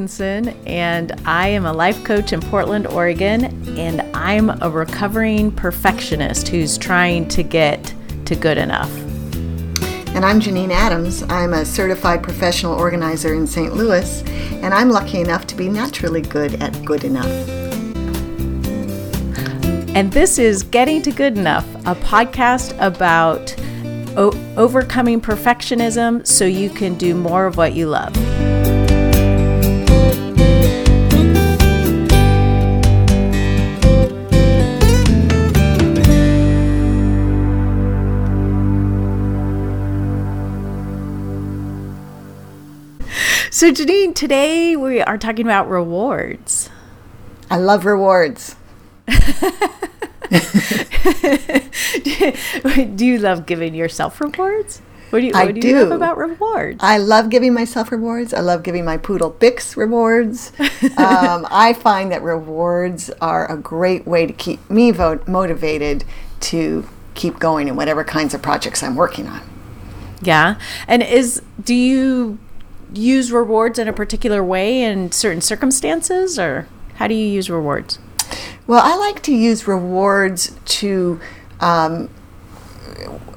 Wilkinson, and I am a life coach in Portland, Oregon, and I'm a recovering perfectionist who's trying to get to good enough. And I'm Janine Adams. I'm a certified professional organizer in St. Louis, and I'm lucky enough to be naturally good at good enough. And this is Getting to Good Enough, a podcast about o- overcoming perfectionism so you can do more of what you love. So, Janine, today we are talking about rewards. I love rewards. do you love giving yourself rewards? What do you, what I do, do. you love about rewards? I love giving myself rewards. I love giving my poodle Bix rewards. um, I find that rewards are a great way to keep me vo- motivated to keep going in whatever kinds of projects I'm working on. yeah. And is do you use rewards in a particular way in certain circumstances or how do you use rewards? Well, I like to use rewards to um,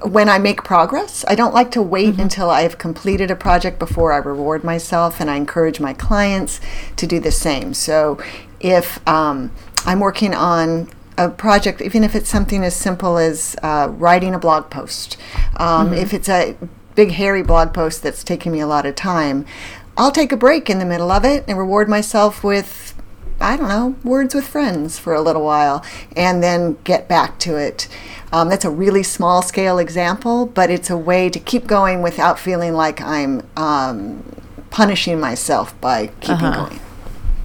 when I make progress. I don't like to wait until I've completed a project before I reward myself, and I encourage my clients to do the same. So, if um, I'm working on a project, even if it's something as simple as uh, writing a blog post, um, if it's a big hairy blog post that's taking me a lot of time, I'll take a break in the middle of it and reward myself with I don't know, words with friends for a little while and then get back to it. Um, that's a really small scale example, but it's a way to keep going without feeling like I'm um, punishing myself by keeping Uh-huh. going.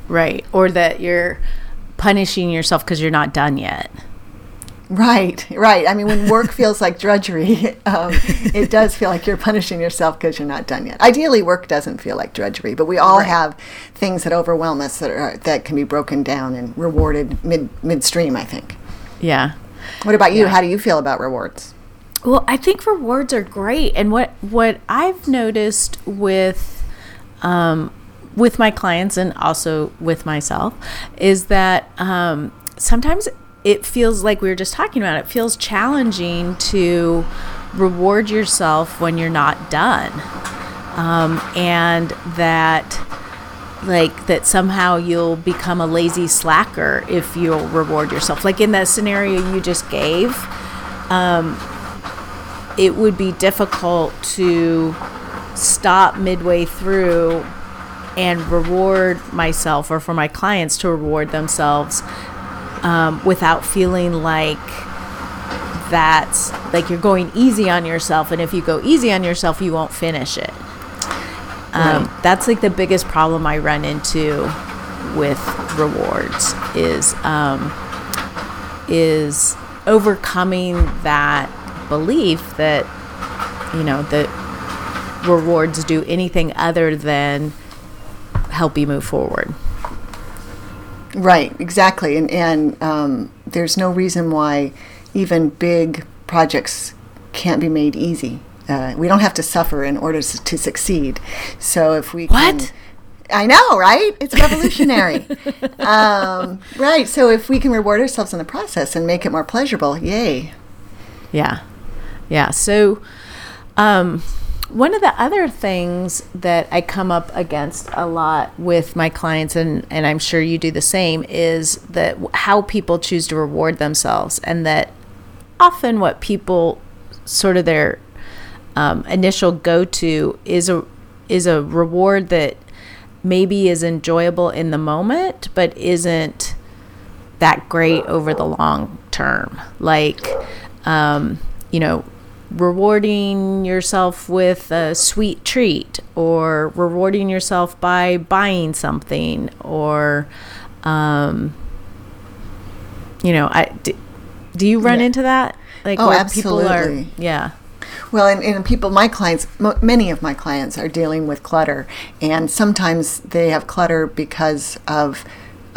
Right. Or that you're punishing yourself because you're not done yet. Right, right. I mean, when work feels like drudgery, um, it does feel like you're punishing yourself because you're not done yet. Ideally, work doesn't feel like drudgery, but we all Right. have things that overwhelm us that are that can be broken down and rewarded mid midstream. I think. Yeah. What about you? How do you feel about rewards? Well, I think rewards are great, and what what I've noticed with um, with my clients and also with myself is that um, sometimes it feels like we were just talking about. It feels challenging to reward yourself when you're not done, um, and that like that somehow you'll become a lazy slacker if you'll reward yourself. Like in that scenario you just gave it would be difficult to stop midway through and reward myself or for my clients to reward themselves um, without feeling like that's like you're going easy on yourself. And if you go easy on yourself you won't finish it. Um, Right. that's like the biggest problem i run into with rewards is um, is overcoming that belief that you know that rewards do anything other than help you move forward Right, exactly. And, and um, there's no reason why even big projects can't be made easy. Uh, we don't have to suffer in order to succeed. So if we can. What? I know, right? It's revolutionary. um, right. So if we can reward ourselves in the process and make it more pleasurable, yay. Yeah. Yeah. So, um, one of the other things that I come up against a lot with my clients, and, and I'm sure you do the same, is that how people choose to reward themselves, and that often what people sort of their um, initial go to is a is a reward that maybe is enjoyable in the moment, but isn't that great over the long term. Like, um, you know, rewarding yourself with a sweet treat or rewarding yourself by buying something or, um, you know, I, do, do you run Yeah. into that? Like, Oh, people are, yeah. Well, and, and people, my clients, mo- many of my clients are dealing with clutter, and sometimes they have clutter because of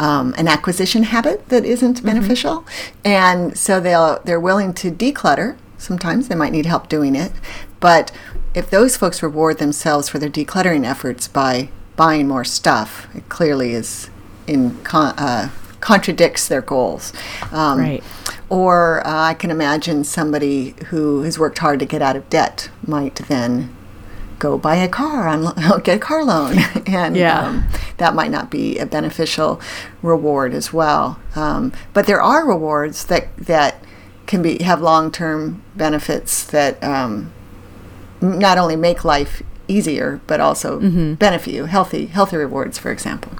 um, an acquisition habit that isn't beneficial, and so they'll they're willing to declutter. Sometimes they might need help doing it, but if those folks reward themselves for their decluttering efforts by buying more stuff. It clearly is in con- uh, contradicts their goals. Um, Right. Or uh, I can imagine somebody who has worked hard to get out of debt might then go buy a car on lo- get a car loan, and Yeah. um, that might not be a beneficial reward as well. Um, but there are rewards that that can be have long term benefits that um, not only make life easier but also benefit you. Healthy healthy rewards, for example.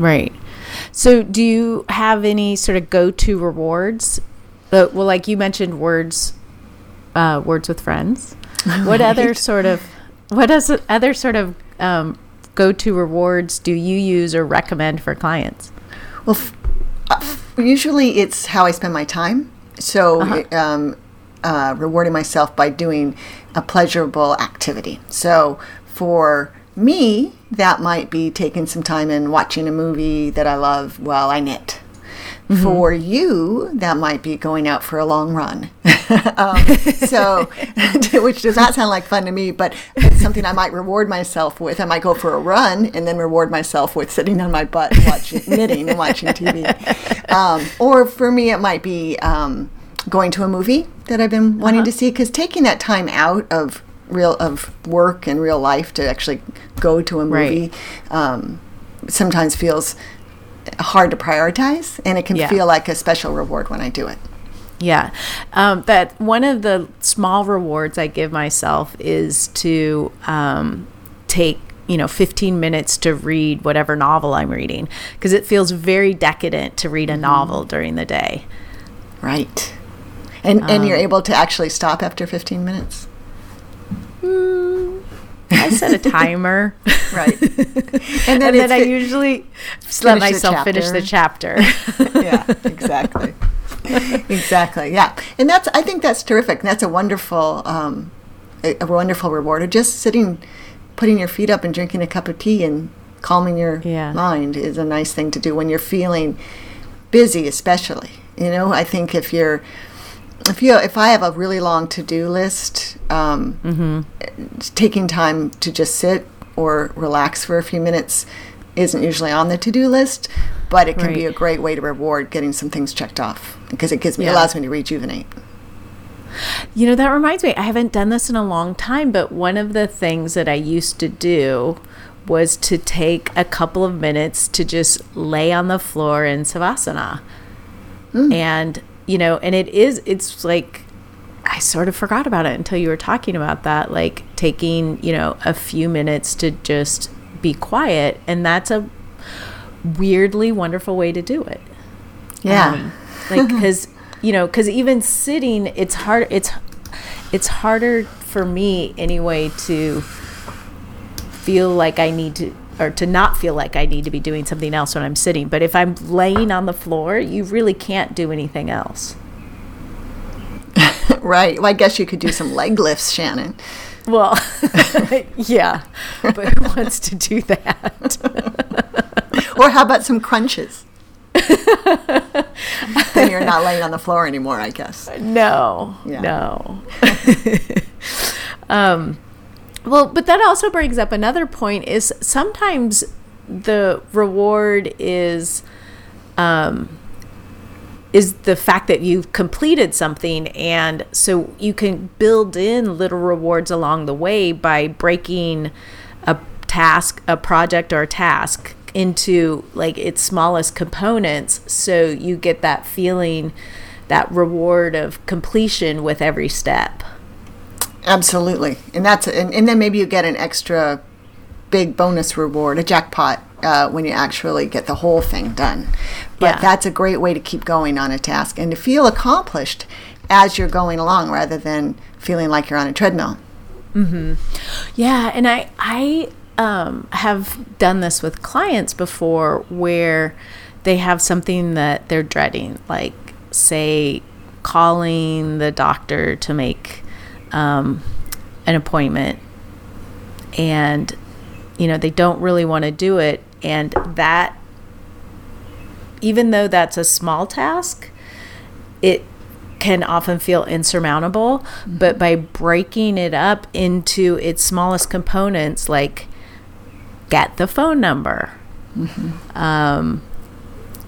Right. So, do you have any sort of go-to rewards? Uh, well, like you mentioned, words, uh, words with friends. What other sort of, what other sort of um, go-to rewards do you use or recommend for clients? Well, f- uh, f- usually it's how I spend my time. So, um, uh, rewarding myself by doing a pleasurable activity. So, for me, that might be taking some time and watching a movie that I love while I knit. For you, that might be going out for a long run. um, so, which does not sound like fun to me, but it's something I might reward myself with. I might go for a run and then reward myself with sitting on my butt watching knitting and watching TV. Um, or for me, it might be um, going to a movie that I've been wanting to see because taking that time out of real of work and real life to actually go to a movie um, sometimes feels hard to prioritize and it can Yeah. feel like a special reward when I do it. Yeah. Um, that one of the small rewards I give myself is to um, take, you know, 15 minutes to read whatever novel I'm reading because it feels very decadent to read a novel during the day. Right. And and you're able to actually stop after 15 minutes. I set a timer. Right. and and then, then I usually just let myself finish the chapter. yeah, exactly. exactly. Yeah. And that's I think that's terrific. That's a wonderful um, a, a wonderful reward of just sitting putting your feet up and drinking a cup of tea and calming your Yeah. mind is a nice thing to do when you're feeling busy especially. You know, I think if you're if you if I have a really long to-do list, um, taking time to just sit or relax for a few minutes isn't usually on the to-do list, but it can be a great way to reward getting some things checked off because it gives me Yeah. allows me to rejuvenate. You know, that reminds me, I haven't done this in a long time, but one of the things that I used to do was to take a couple of minutes to just lay on the floor in Savasana. And, you know, and it is, it's like, I sort of forgot about it until you were talking about that, like taking, you know, a few minutes to just be quiet. And that's a weirdly wonderful way to do it Yeah. um, like because you know because even sitting it's hard it's it's harder for me anyway to feel like i need to or to not feel like i need to be doing something else when i'm sitting but if i'm laying on the floor you really can't do anything else right. Well, I guess you could do some leg lifts, Shannon. well yeah but who wants to do that Or how about some crunches? then you're not laying on the floor anymore, I guess. No, Yeah. no. um, well, but that also brings up another point: is sometimes the reward is, um, is the fact that you've completed something, and so you can build in little rewards along the way by breaking a task, a project, or a task into like its smallest components. So you get that feeling that reward of completion with every step Absolutely, and that's and, and then maybe you get an extra big bonus reward, a jackpot, uh, when you actually get the whole thing done. But Yeah. that's a great way to keep going on a task and to feel accomplished as you're going along, rather than feeling like you're on a treadmill. Hmm. Yeah, and I I um, have done this with clients before where they have something that they're dreading, like say calling the doctor to make um, an appointment, and you know they don't really want to do it, and that even though that's a small task, it can often feel insurmountable, but by breaking it up into its smallest components, like get the phone number. Um,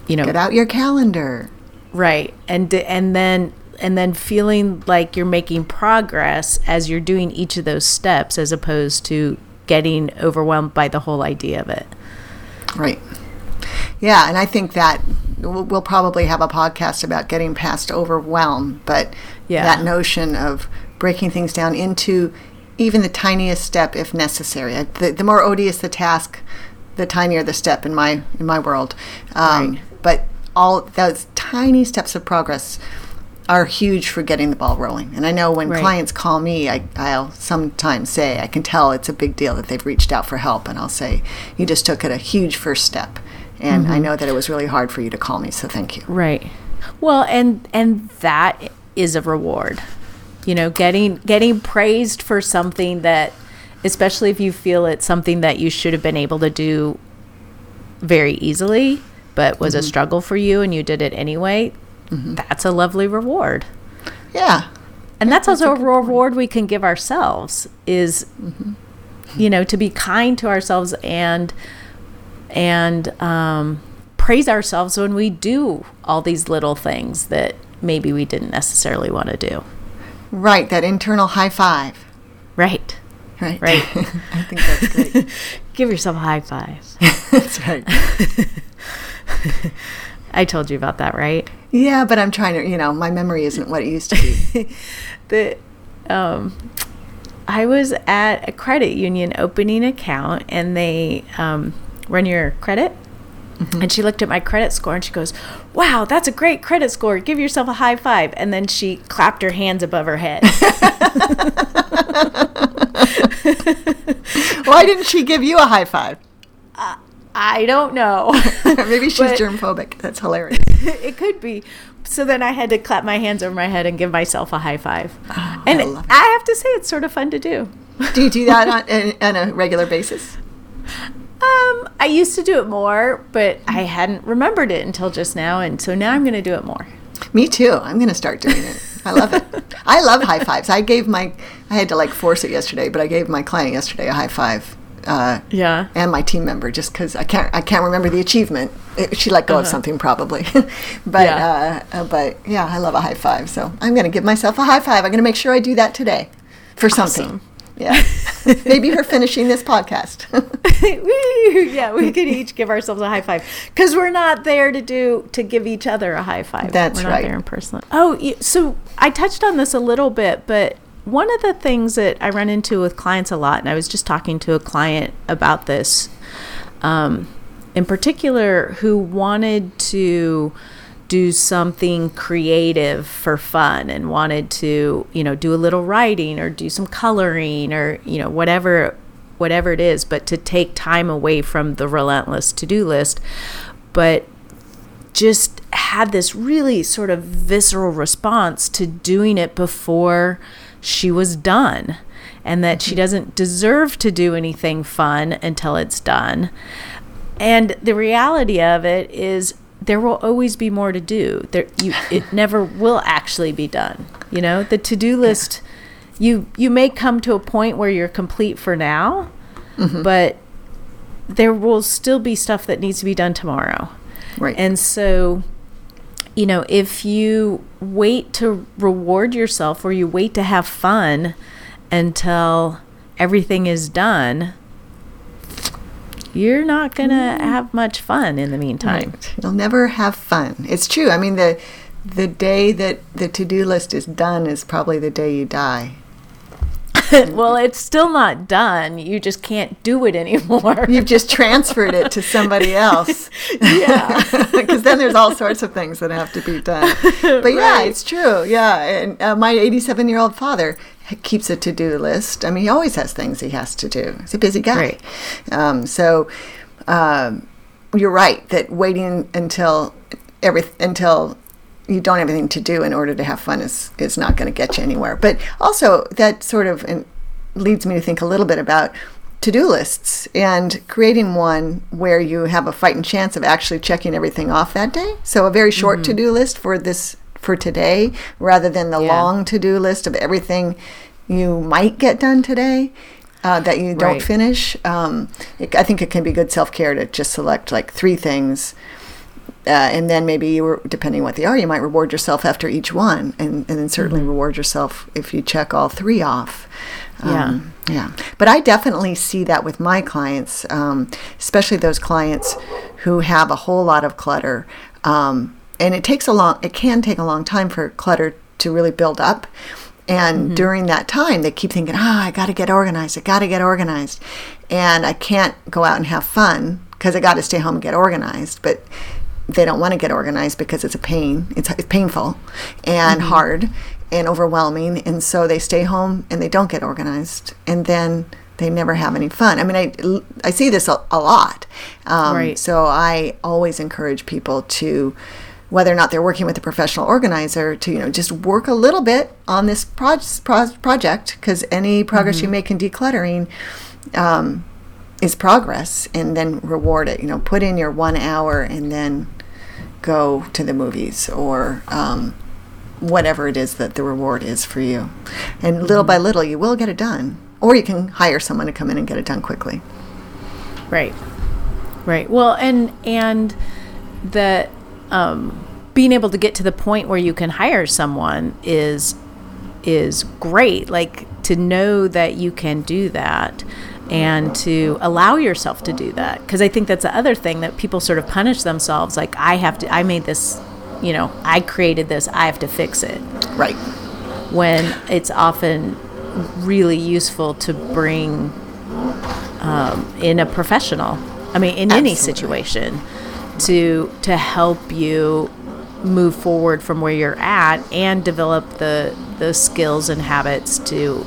you know, Get out your calendar. right, and and then and then feeling like you're making progress as you're doing each of those steps, as opposed to getting overwhelmed by the whole idea of it. Right. Yeah, and I think that we'll, probably have a podcast about getting past overwhelm, but Yeah. that notion of breaking things down into even the tiniest step if necessary. The, the more odious the task, the tinier the step in my in my world. Um, Right. But all those tiny steps of progress are huge for getting the ball rolling. And I know when Right. clients call me, I, I'll sometimes say, I can tell it's a big deal that they've reached out for help. And I'll say, You just took it a huge first step. And Mm-hmm. I know that it was really hard for you to call me, so thank you. Right. Well, and and that is a reward. You know, getting getting praised for something that especially if you feel it's something that you should have been able to do very easily but was a struggle for you and you did it anyway. That's a lovely reward. Yeah. And that's also a reward we can give ourselves is you know, to be kind to ourselves and and um, praise ourselves when we do all these little things that maybe we didn't necessarily want to do. Right. That internal high five. Right. Right. Right. I think that's great. Give yourself a high five. that's right. I told you about that, right? Yeah, but I'm trying to, you know, my memory isn't what it used to be. the um I was at a credit union opening account and they um, run your credit. And she looked at my credit score and she goes, Wow, that's a great credit score. Give yourself a high five. And then she clapped her hands above her head. Why didn't she give you a high five? I don't know. Maybe she's But- germphobic. That's hilarious. it could be. So then I had to clap my hands over my head and give myself a high five. and I. I have to say, it's sort of fun to do. Do you do that on, on, on a regular basis? Um, I used to do it more, but I hadn't remembered it until just now, and so now I'm going to do it more. Me too. I'm going to start doing it. I love it. I love high fives. I gave my, I had to like force it yesterday, but I gave my client yesterday a high five. Uh, Yeah. and my team member just because I can't I can't remember the achievement. It, she let go of something probably, but Yeah. uh, uh, but yeah, I love a high five. So I'm gonna give myself a high five. I'm gonna make sure I do that today for something. Awesome. Yeah, maybe for finishing this podcast. Yeah, we could each give ourselves a high five because we're not there to do to give each other a high five. That's we're not right. there in person. Oh, so I touched on this a little bit, but one of the things that I run into with clients a lot, and I was just talking to a client about this, um, in particular, who wanted to do something creative for fun and wanted to, you know, do a little writing or do some coloring or, you know, whatever whatever it is, but to take time away from the relentless to-do list. But just had this really sort of visceral response to doing it before she was done and that she mm-hmm. doesn't deserve to do anything fun until it's done. And the reality of it is there will always be more to do. There you it never will actually be done. You know, the to-do list you you may come to a point where you're complete for now, mm-hmm. but there will still be stuff that needs to be done tomorrow. right. And so, you know, if you wait to reward yourself or you wait to have fun until everything is done, you're not going to mm-hmm. have much fun in the meantime. Right. You'll never have fun. It's true. I mean, the the day that the to do list is done is probably the day you die. well, it's still not done. You just can't do it anymore. You've just transferred it to somebody else. yeah. Because then there's all sorts of things that have to be done. But yeah, it's true. Yeah. And uh, my 87 year old father keeps a to do list. I mean, he always has things he has to do. He's a busy guy. Right. Um, so um, you're right that waiting until every until you don't have anything to do in order to have fun is is not going to get you anywhere. But also that sort of leads me to think a little bit about to-do lists and creating one where you have a fighting chance of actually checking everything off that day. So a very short to-do list for this for today rather than the Yeah. long to-do list of everything you might get done today. uh, that you don't Right. finish. Um, it, I think it can be good self care to just select like three things. Uh, and then maybe you were, depending on what they are, you might reward yourself after each one, and, and then certainly Mm-hmm. reward yourself if you check all three off. Yeah. Um, yeah. But I definitely see that with my clients, um, especially those clients who have a whole lot of clutter. Um, and it takes a long, it can take a long time for clutter to really build up. And during that time, they keep thinking, ah, I got to get organized. I got to get organized. And I can't go out and have fun because I got to stay home and get organized. But they don't want to get organized because it's a pain. It's, it's painful and hard and overwhelming. And so they stay home and they don't get organized. And then they never have any fun. I mean, I, I see this a, a lot. Um, Right. So I always encourage people to, whether or not they're working with a professional organizer, to you know just work a little bit on this proj- pro- project because any progress you make in decluttering um, is progress, and then reward it. You know, put in your one hour and then go to the movies or um, whatever it is that the reward is for you. And little by little, you will get it done. Or you can hire someone to come in and get it done quickly. Right. Right. Well, and and the um, being able to get to the point where you can hire someone is is great. Like to know that you can do that and to allow yourself to do that because I think that's the other thing that people sort of punish themselves like I have to I made this, you know, I created this, I have to fix it Right. when it's often really useful to bring um, in a professional. I mean, in any situation, to to help you move forward from where you're at and develop the the skills and habits to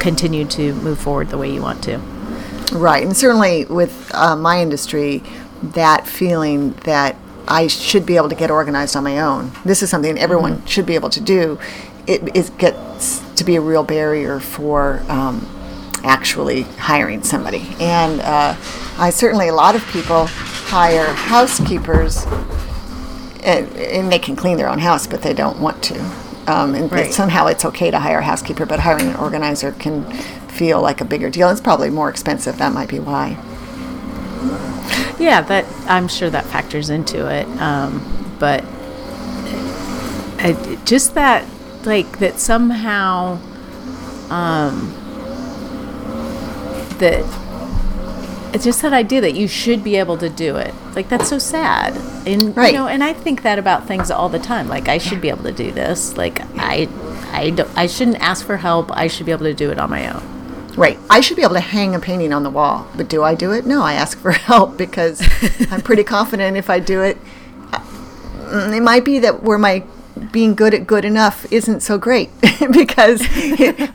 continue to move forward the way you want to. Right, and certainly with uh, my industry, that feeling that I should be able to get organized on my own. This is something everyone should be able to do. It, it gets to be a real barrier for um, actually hiring somebody, and uh, I certainly a lot of people hire housekeepers, and, and they can clean their own house, but they don't want to. Um, and Right. somehow it's okay to hire a housekeeper, but hiring an organizer can feel like a bigger deal. It's probably more expensive. That might be why. Yeah, that I'm sure that factors into it. Um, but I, just that, like that somehow, um, that it's just that idea that you should be able to do it. Like that's so sad, and Right. you know, and I think that about things all the time. Like I should be able to do this. Like I, I don't, I shouldn't ask for help. I should be able to do it on my own. Right. I should be able to hang a painting on the wall, but do I do it? No, I ask for help because I'm pretty confident if I do it, uh, it might be that where my being good at good enough isn't so great because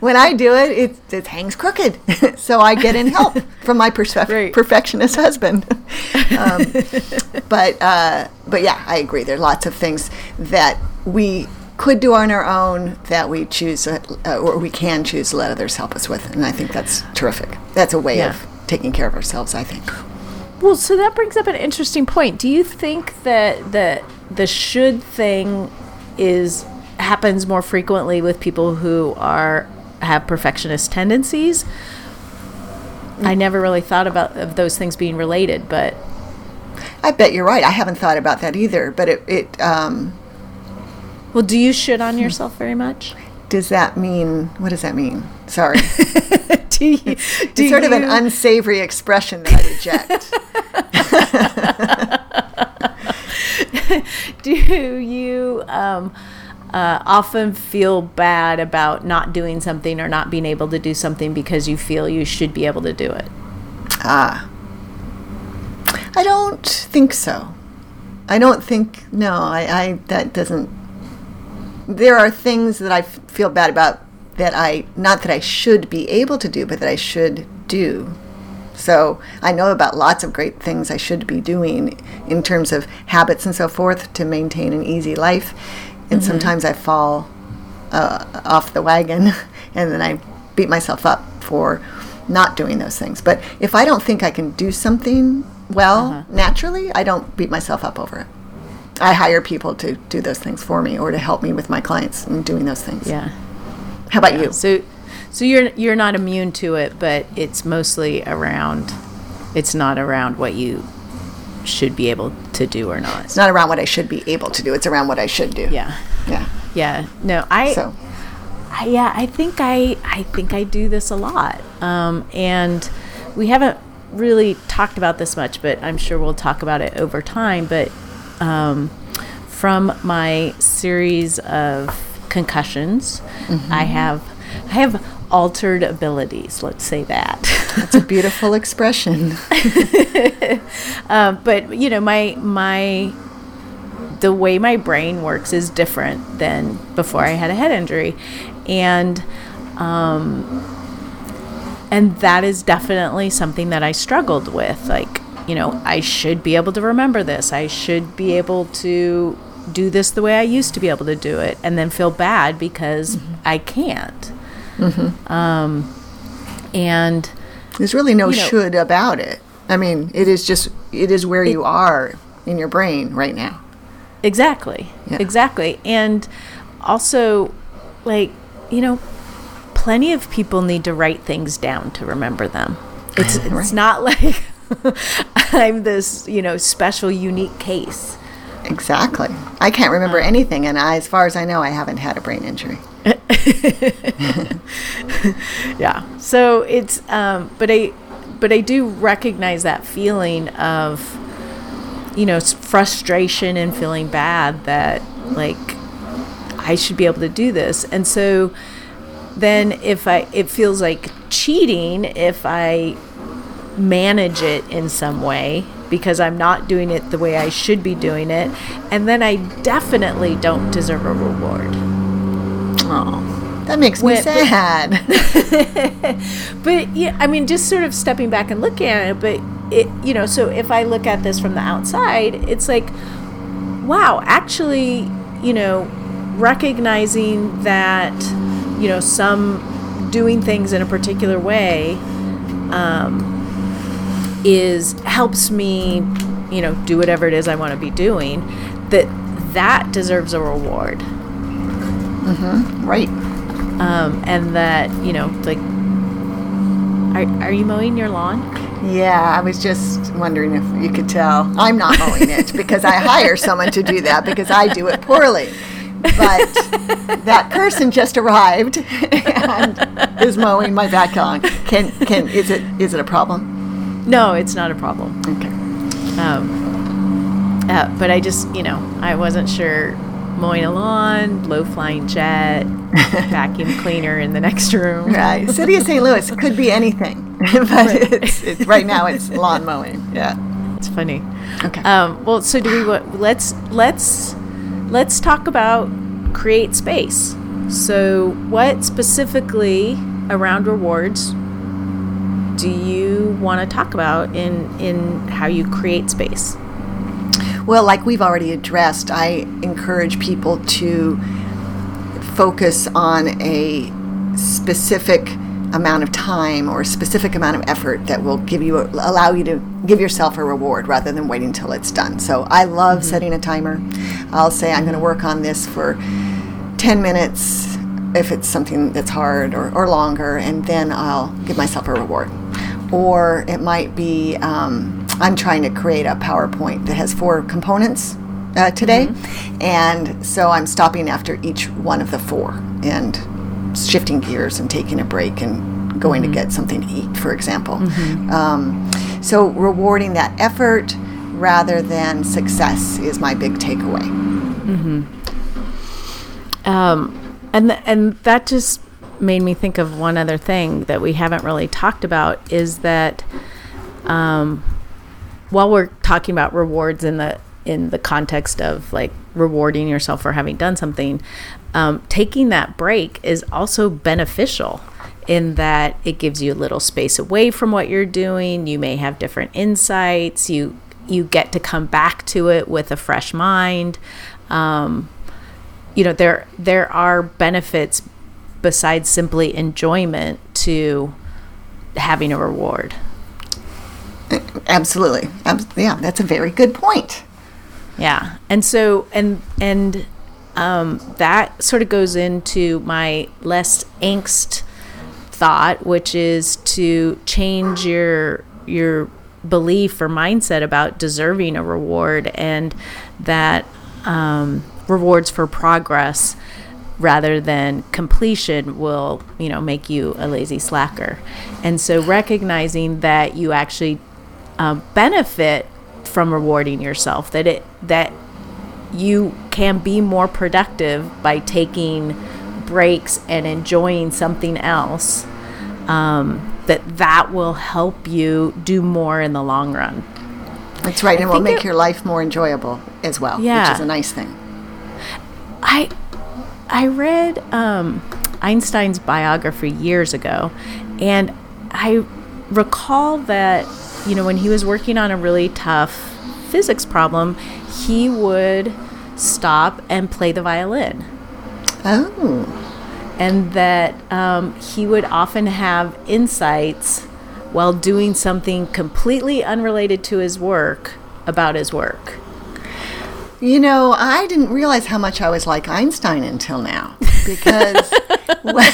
when I do it, it, it hangs crooked. so I get in help from my perfe- Right. perfectionist husband. um, but uh, but yeah, I agree. There are lots of things that we could do on our own that we choose uh, or we can choose to let others help us with, and I think that's terrific. That's a way Yeah. of taking care of ourselves. I think. Well, so that brings up an interesting point. Do you think that the the should thing is happens more frequently with people who are have perfectionist tendencies? I never really thought about of those things being related, but I bet you're right. I haven't thought about that either. But it, it um, well, do you shit on yourself very much? does that mean? What does that mean? Sorry, do you, it's sort of an unsavory expression that I reject. do you um, uh, often feel bad about not doing something or not being able to do something because you feel you should be able to do it? Ah. I don't think so. I don't think no. I, I that doesn't. There are things that I f- feel bad about that I not that I should be able to do, but that I should do. So I know about lots of great things I should be doing in terms of habits and so forth to maintain an easy life, and sometimes I fall uh, off the wagon, and then I beat myself up for not doing those things. But if I don't think I can do something well naturally, I don't beat myself up over it. I hire people to do those things for me or to help me with my clients in doing those things. Yeah. How about you? So, So you're you're not immune to it, but it's mostly around. It's not around what you should be able to do or not. It's not around what I should be able to do. It's around what I should do. Yeah. Yeah. Yeah. No, I. So I, yeah, I think I I think I do this a lot, um, and we haven't really talked about this much, but I'm sure we'll talk about it over time. But um, from my series of concussions, I have I have altered abilities. Let's say that. it's a beautiful expression. um, but you know, my my the way my brain works is different than before I had a head injury, and um, and that is definitely something that I struggled with. Like, you know, I should be able to remember this. I should be able to do this the way I used to be able to do it, and then feel bad because mm-hmm. I can't. Mm-hmm. Um, and there's really no you know, should about it. I mean, it is just it is where it, you are in your brain right now. Exactly. Yeah. Exactly. And also, like, you know, plenty of people need to write things down to remember them. It's, right. it's not like I'm this, you know, special, unique case. Exactly. I can't remember um, anything, and I, as far as I know, I haven't had a brain injury. yeah. So it's, um, but I, but I do recognize that feeling of, you know, frustration and feeling bad that like I should be able to do this, and so then if I, it feels like cheating if I manage it in some way because I'm not doing it the way I should be doing it. And then I definitely don't deserve a reward. Oh, that makes me when, sad. But, but, yeah, I mean, just sort of stepping back and looking at it, but it, you know, so if I look at this from the outside, it's like, wow, actually, you know, recognizing that, you know, some doing things in a particular way um, is helps me, you know, do whatever it is I want to be doing, that that deserves a reward. Mm-hmm. Right. Um, and that you know, like, are are you mowing your lawn? Yeah, I was just wondering if you could tell. I'm not mowing it because I hire someone to do that because I do it poorly. But that person just arrived and is mowing my back lawn. Can can is it is it a problem? No, it's not a problem. Okay. Um, uh, but I just, you know, I wasn't sure mowing a lawn, low flying jet, vacuum cleaner in the next room. Right. City of St. Louis could be anything, but right. It's, it's, right now it's lawn mowing. Yeah. It's funny. Okay. Um, well, so do we? What, let's let's let's talk about create space. So, what specifically around rewards do you want to talk about in in how you create space? Well, like we've already addressed, I encourage people to focus on a specific amount of time or a specific amount of effort that will give you a, allow you to give yourself a reward rather than waiting until it's done. So I love mm-hmm. setting a timer. I'll say I'm going to work on this for 10 minutes if it's something that's hard or, or longer, and then I'll give myself a reward or it might be um, I'm trying to create a PowerPoint that has four components uh, today, mm-hmm. and so I'm stopping after each one of the four and shifting gears and taking a break and going mm-hmm. to get something to eat, for example. Mm-hmm. Um, so rewarding that effort rather than success is my big takeaway. Mm-hmm. Um, and th- and that just made me think of one other thing that we haven't really talked about is that um, while we're talking about rewards in the in the context of like rewarding yourself for having done something, um, taking that break is also beneficial in that it gives you a little space away from what you're doing. You may have different insights. You you get to come back to it with a fresh mind. Um, you know there there are benefits besides simply enjoyment to having a reward. Absolutely. Yeah, that's a very good point. Yeah. And so and and um, that sort of goes into my less angst thought, which is to change your your belief or mindset about deserving a reward and that um, rewards for progress rather than completion will you know make you a lazy slacker and so recognizing that you actually um, benefit from rewarding yourself that it that you can be more productive by taking breaks and enjoying something else um, that that will help you do more in the long run That's right, and will make it- your life more enjoyable as well, Yeah. which is a nice thing. I I read um, Einstein's biography years ago, and I recall that you know when he was working on a really tough physics problem, he would stop and play the violin, Oh, and that um, he would often have insights while doing something completely unrelated to his work about his work. You know, I didn't realize how much I was like Einstein until now, because when,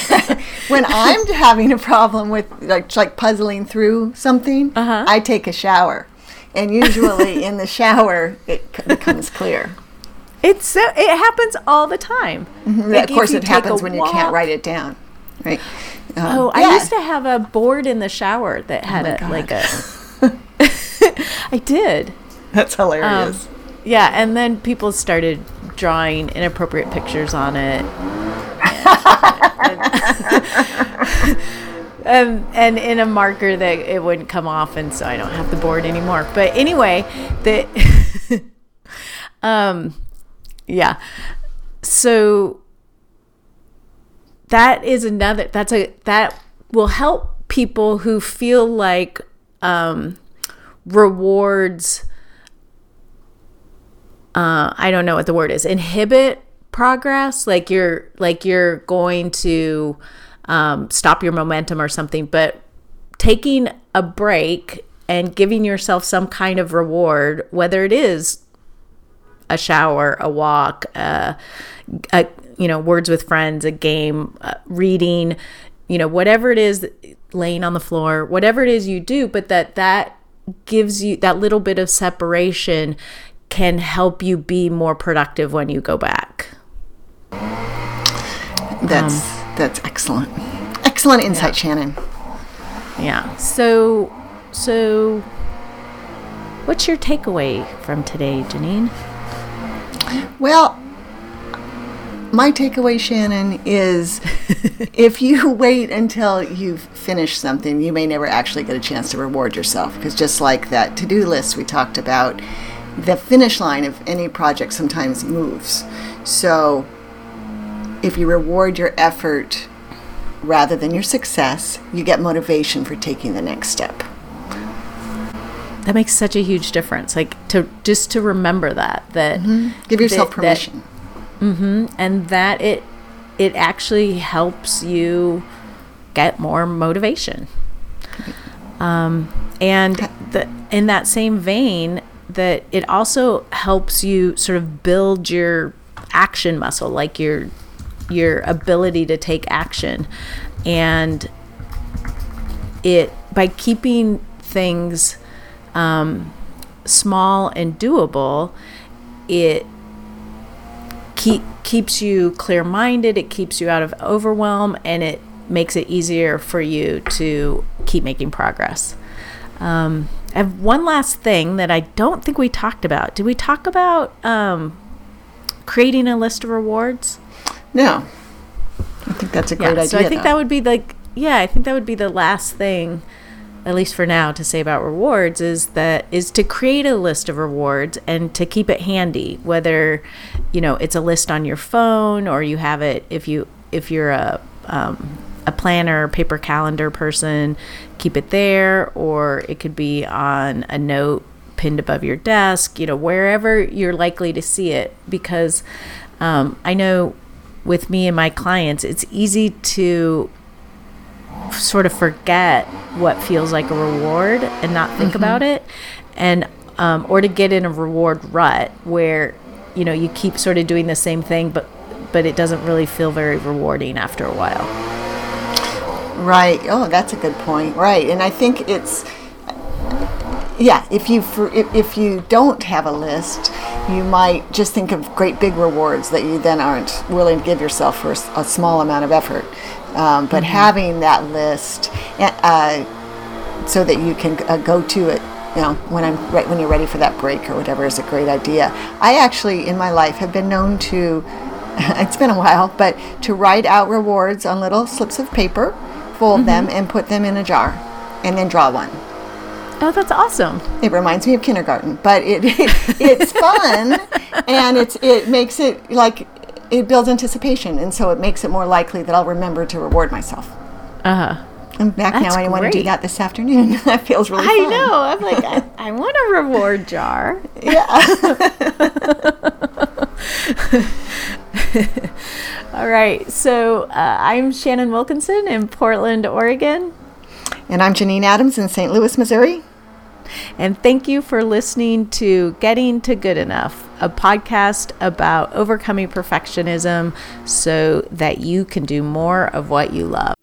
when I'm having a problem with like like puzzling through something, Uh-huh. I take a shower, and usually in the shower it becomes clear. It's so it happens all the time. Like, of course, it happens when you can't write it down, right? Um, Oh, I yeah. used to have a board in the shower that had my a God. like a. I did. That's hilarious. Um, yeah, and then people started drawing inappropriate pictures on it. um, and in a marker that it wouldn't come off, and so I don't have the board anymore. But anyway, the um, yeah. So that is another. That's a that will help people who feel like um, rewards uh, I don't know what the word is, inhibit progress. Like you're like you're going to um, stop your momentum or something. But taking a break and giving yourself some kind of reward, whether it is a shower, a walk, uh, a, you know, words with friends, a game, uh, reading, you know, whatever it is, laying on the floor, whatever it is you do, but that that gives you that little bit of separation can help you be more productive when you go back. That's um, that's excellent. Excellent insight, Shannon. Yeah. So, so what's your takeaway from today, Janine? Well, my takeaway, Shannon, is if you wait until you've finished something, you may never actually get a chance to reward yourself. Because just like that to do list we talked about, the finish line of any project sometimes moves. So if you reward your effort rather than your success, you get motivation for taking the next step. That makes such a huge difference. Like to just to remember that that Give yourself that- that- permission. and that it it actually helps you get more motivation. Um, and the, in that same vein, that it also helps you sort of build your action muscle, like your your ability to take action, and it by keeping things um, small and doable, it keep keeps you clear minded it keeps you out of overwhelm and it makes it easier for you to keep making progress. Um, i have one last thing that i don't think we talked about did we talk about um, creating a list of rewards No. I think that's a great idea. so i think though. that would be like yeah i think that would be the last thing at least for now to say about rewards is that is to create a list of rewards and to keep it handy whether you know it's a list on your phone or you have it if you if you're a um, a planner paper calendar person keep it there or it could be on a note pinned above your desk you know wherever you're likely to see it. Because um, i know with me and my clients it's easy to sort of forget what feels like a reward and not think about it. And um, or to get in a reward rut where you know you keep sort of doing the same thing but but it doesn't really feel very rewarding after a while Right. Oh, that's a good point. Right. And I think it's yeah, if you for, if, if you don't have a list, you might just think of great big rewards that you then aren't willing to give yourself for a small amount of effort. Um, but having that list, uh, so that you can uh, go to it, you know, when I'm right when you're ready for that break or whatever is a great idea. I actually in my life have been known to. It's been a while, but to write out rewards on little slips of paper, fold them, and put them in a jar, and then draw one. Oh, that's awesome. It reminds me of kindergarten, but it, it it's fun and it's it makes it like it builds anticipation, and so it makes it more likely that I'll remember to reward myself. Uh huh. I'm back That's now. I want to do that this afternoon. that feels really I fun. know. I'm like, I, I want a reward jar. All right. So uh, I'm Shannon Wilkinson in Portland, Oregon. And I'm Janine Adams in St. Louis, Missouri. And thank you for listening to Getting to Good Enough, a podcast about overcoming perfectionism so that you can do more of what you love.